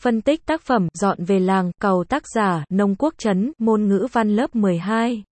Phân tích tác phẩm, dọn về làng, cầu tác giả, nông quốc trấn, môn ngữ văn lớp 12.